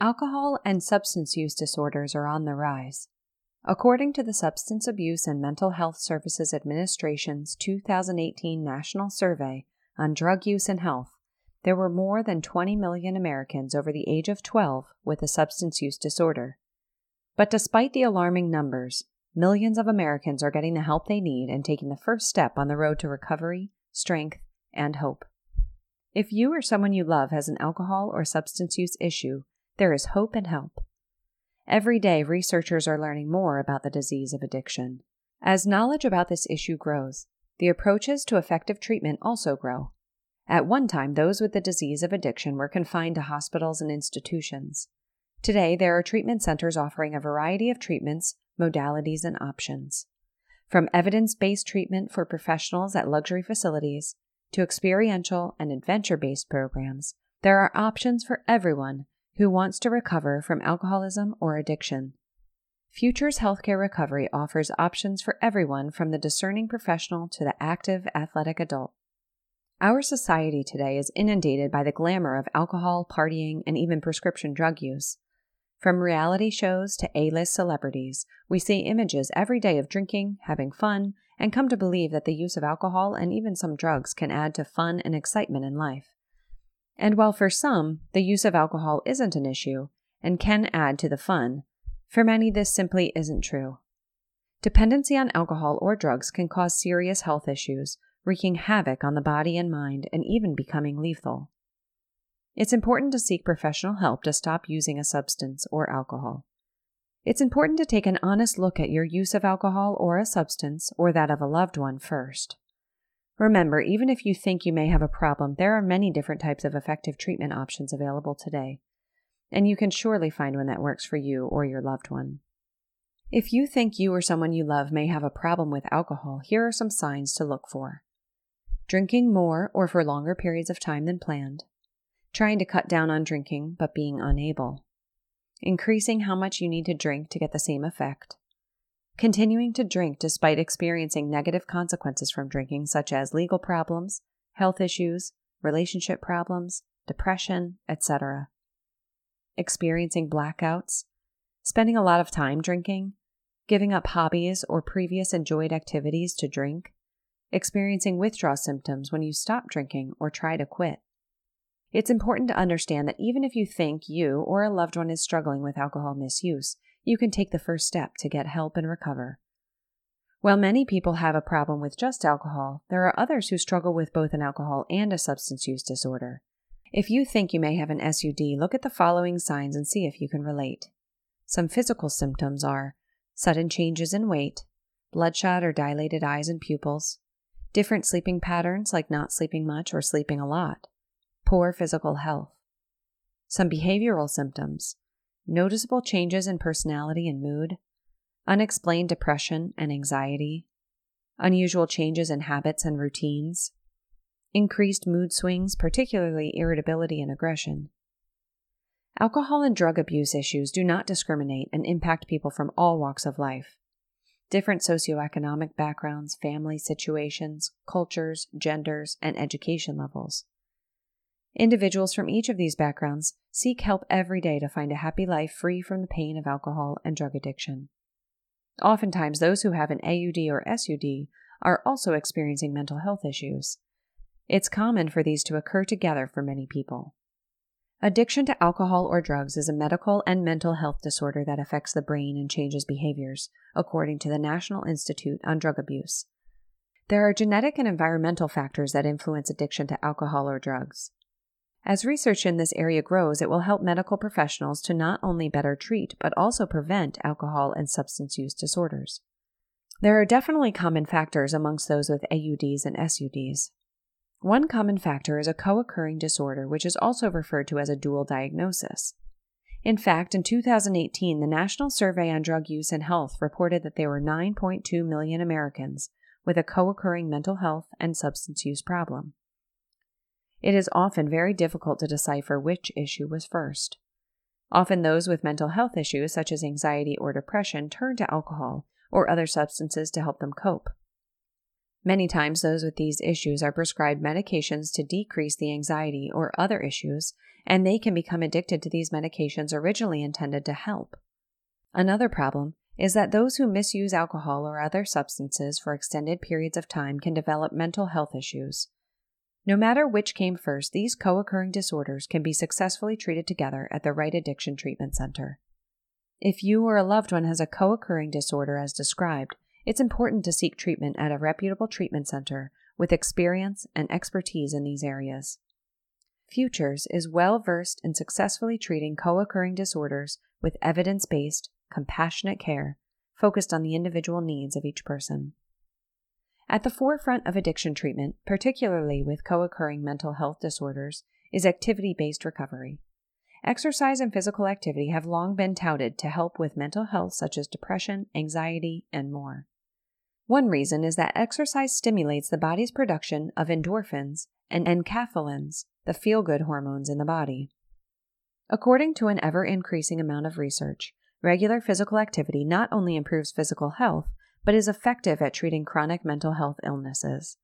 Alcohol and substance use disorders are on the rise. According to the Substance Abuse and Mental Health Services Administration's 2018 National Survey on Drug Use and Health, there were more than 20 million Americans over the age of 12 with a substance use disorder. But despite the alarming numbers, millions of Americans are getting the help they need and taking the first step on the road to recovery, strength, and hope. If you or someone you love has an alcohol or substance use issue, there is hope and help. Every day, researchers are learning more about the disease of addiction. As knowledge about this issue grows, the approaches to effective treatment also grow. At one time, those with the disease of addiction were confined to hospitals and institutions. Today, there are treatment centers offering a variety of treatments, modalities, and options. From evidence based treatment for professionals at luxury facilities to experiential and adventure based programs, there are options for everyone who wants to recover from alcoholism or addiction. Futures Healthcare Recovery offers options for everyone from the discerning professional to the active athletic adult. Our society today is inundated by the glamour of alcohol, partying, and even prescription drug use. From reality shows to A list celebrities, we see images every day of drinking, having fun, and come to believe that the use of alcohol and even some drugs can add to fun and excitement in life. And while for some, the use of alcohol isn't an issue and can add to the fun, for many this simply isn't true. Dependency on alcohol or drugs can cause serious health issues, wreaking havoc on the body and mind and even becoming lethal. It's important to seek professional help to stop using a substance or alcohol. It's important to take an honest look at your use of alcohol or a substance or that of a loved one first. Remember, even if you think you may have a problem, there are many different types of effective treatment options available today, and you can surely find one that works for you or your loved one. If you think you or someone you love may have a problem with alcohol, here are some signs to look for. Drinking more or for longer periods of time than planned, trying to cut down on drinking but being unable, increasing how much you need to drink to get the same effect, continuing to drink despite experiencing negative consequences from drinking, such as legal problems, health issues, relationship problems, depression, etc., experiencing blackouts, spending a lot of time drinking, giving up hobbies or previous enjoyed activities to drink, experiencing withdrawal symptoms when you stop drinking or try to quit. It's important to understand that even if you think you or a loved one is struggling with alcohol misuse, you can take the first step to get help and recover. While many people have a problem with just alcohol, there are others who struggle with both an alcohol and a substance use disorder. If you think you may have an SUD, look at the following signs and see if you can relate. Some physical symptoms are sudden changes in weight, bloodshot or dilated eyes and pupils, different sleeping patterns like not sleeping much or sleeping a lot, poor physical health. Some behavioral symptoms noticeable changes in personality and mood, unexplained depression and anxiety, unusual changes in habits and routines, increased mood swings, particularly irritability and aggression. Alcohol and drug abuse issues do not discriminate and impact people from all walks of life. Different socioeconomic backgrounds, family situations, cultures, genders, and education levels. Individuals from each of these backgrounds seek help every day to find a happy life free from the pain of alcohol and drug addiction. Oftentimes, those who have an AUD or SUD are also experiencing mental health issues. It's common for these to occur together for many people. Addiction to alcohol or drugs is a medical and mental health disorder that affects the brain and changes behaviors, according to the National Institute on Drug Abuse. There are genetic and environmental factors that influence addiction to alcohol or drugs. As research in this area grows, it will help medical professionals to not only better treat, but also prevent alcohol and substance use disorders. There are definitely common factors amongst those with AUDs and SUDs. One common factor is a co occurring disorder, which is also referred to as a dual diagnosis. In fact, in 2018, the National Survey on Drug Use and Health reported that there were 9.2 million Americans with a co occurring mental health and substance use problem. It is often very difficult to decipher which issue was first. Often those with mental health issues, such as anxiety or depression, turn to alcohol or other substances to help them cope. Many times, those with these issues are prescribed medications to decrease the anxiety or other issues, and they can become addicted to these medications originally intended to help. Another problem is that those who misuse alcohol or other substances for extended periods of time can develop mental health issues. No matter which came first, these co occurring disorders can be successfully treated together at the right addiction treatment center. If you or a loved one has a co occurring disorder as described, it's important to seek treatment at a reputable treatment center with experience and expertise in these areas. Futures is well versed in successfully treating co occurring disorders with evidence based, compassionate care focused on the individual needs of each person. At the forefront of addiction treatment, particularly with co occurring mental health disorders, is activity based recovery. Exercise and physical activity have long been touted to help with mental health such as depression, anxiety, and more. One reason is that exercise stimulates the body's production of endorphins and enkephalins, the feel good hormones in the body. According to an ever increasing amount of research, regular physical activity not only improves physical health, but is effective at treating chronic mental health illnesses.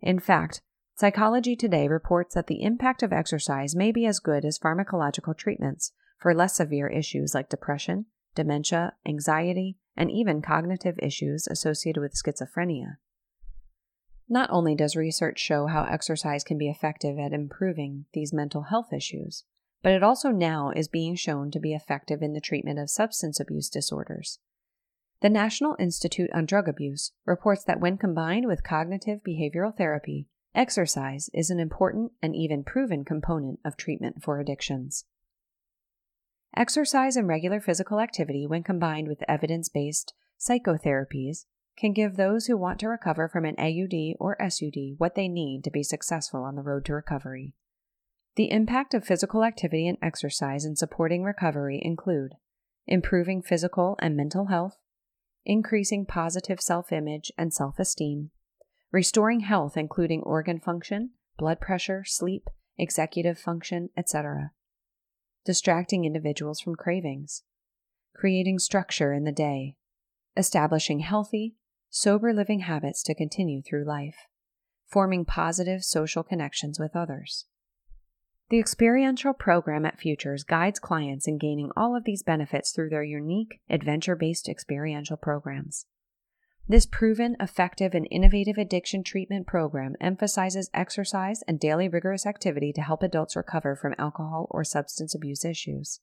In fact, Psychology Today reports that the impact of exercise may be as good as pharmacological treatments for less severe issues like depression, dementia, anxiety, and even cognitive issues associated with schizophrenia. Not only does research show how exercise can be effective at improving these mental health issues, but it also now is being shown to be effective in the treatment of substance abuse disorders. The National Institute on Drug Abuse reports that when combined with cognitive behavioral therapy, exercise is an important and even proven component of treatment for addictions. Exercise and regular physical activity, when combined with evidence based psychotherapies, can give those who want to recover from an AUD or SUD what they need to be successful on the road to recovery. The impact of physical activity and exercise in supporting recovery include improving physical and mental health, increasing positive self image and self esteem, restoring health, including organ function, blood pressure, sleep, executive function, etc distracting individuals from cravings, creating structure in the day, establishing healthy, sober living habits to continue through life, forming positive social connections with others. The experiential program at Futures guides clients in gaining all of these benefits through their unique, adventure based experiential programs. This proven, effective, and innovative addiction treatment program emphasizes exercise and daily rigorous activity to help adults recover from alcohol or substance abuse issues.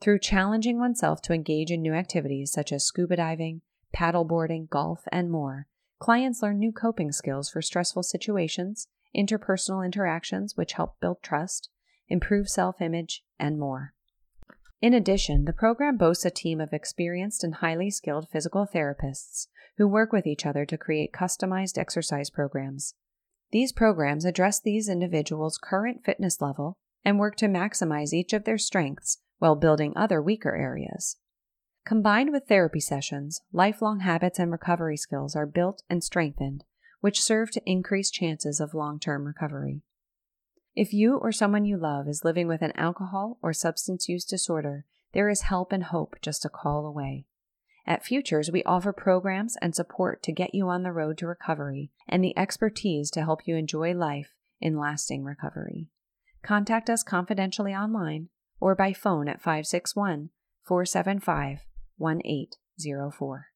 Through challenging oneself to engage in new activities such as scuba diving, paddleboarding, golf, and more, clients learn new coping skills for stressful situations, interpersonal interactions which help build trust, improve self image, and more. In addition, the program boasts a team of experienced and highly skilled physical therapists who work with each other to create customized exercise programs. These programs address these individuals' current fitness level and work to maximize each of their strengths while building other weaker areas. Combined with therapy sessions, lifelong habits and recovery skills are built and strengthened, which serve to increase chances of long term recovery. If you or someone you love is living with an alcohol or substance use disorder, there is help and hope just a call away. At Futures, we offer programs and support to get you on the road to recovery and the expertise to help you enjoy life in lasting recovery. Contact us confidentially online or by phone at 561 475 1804.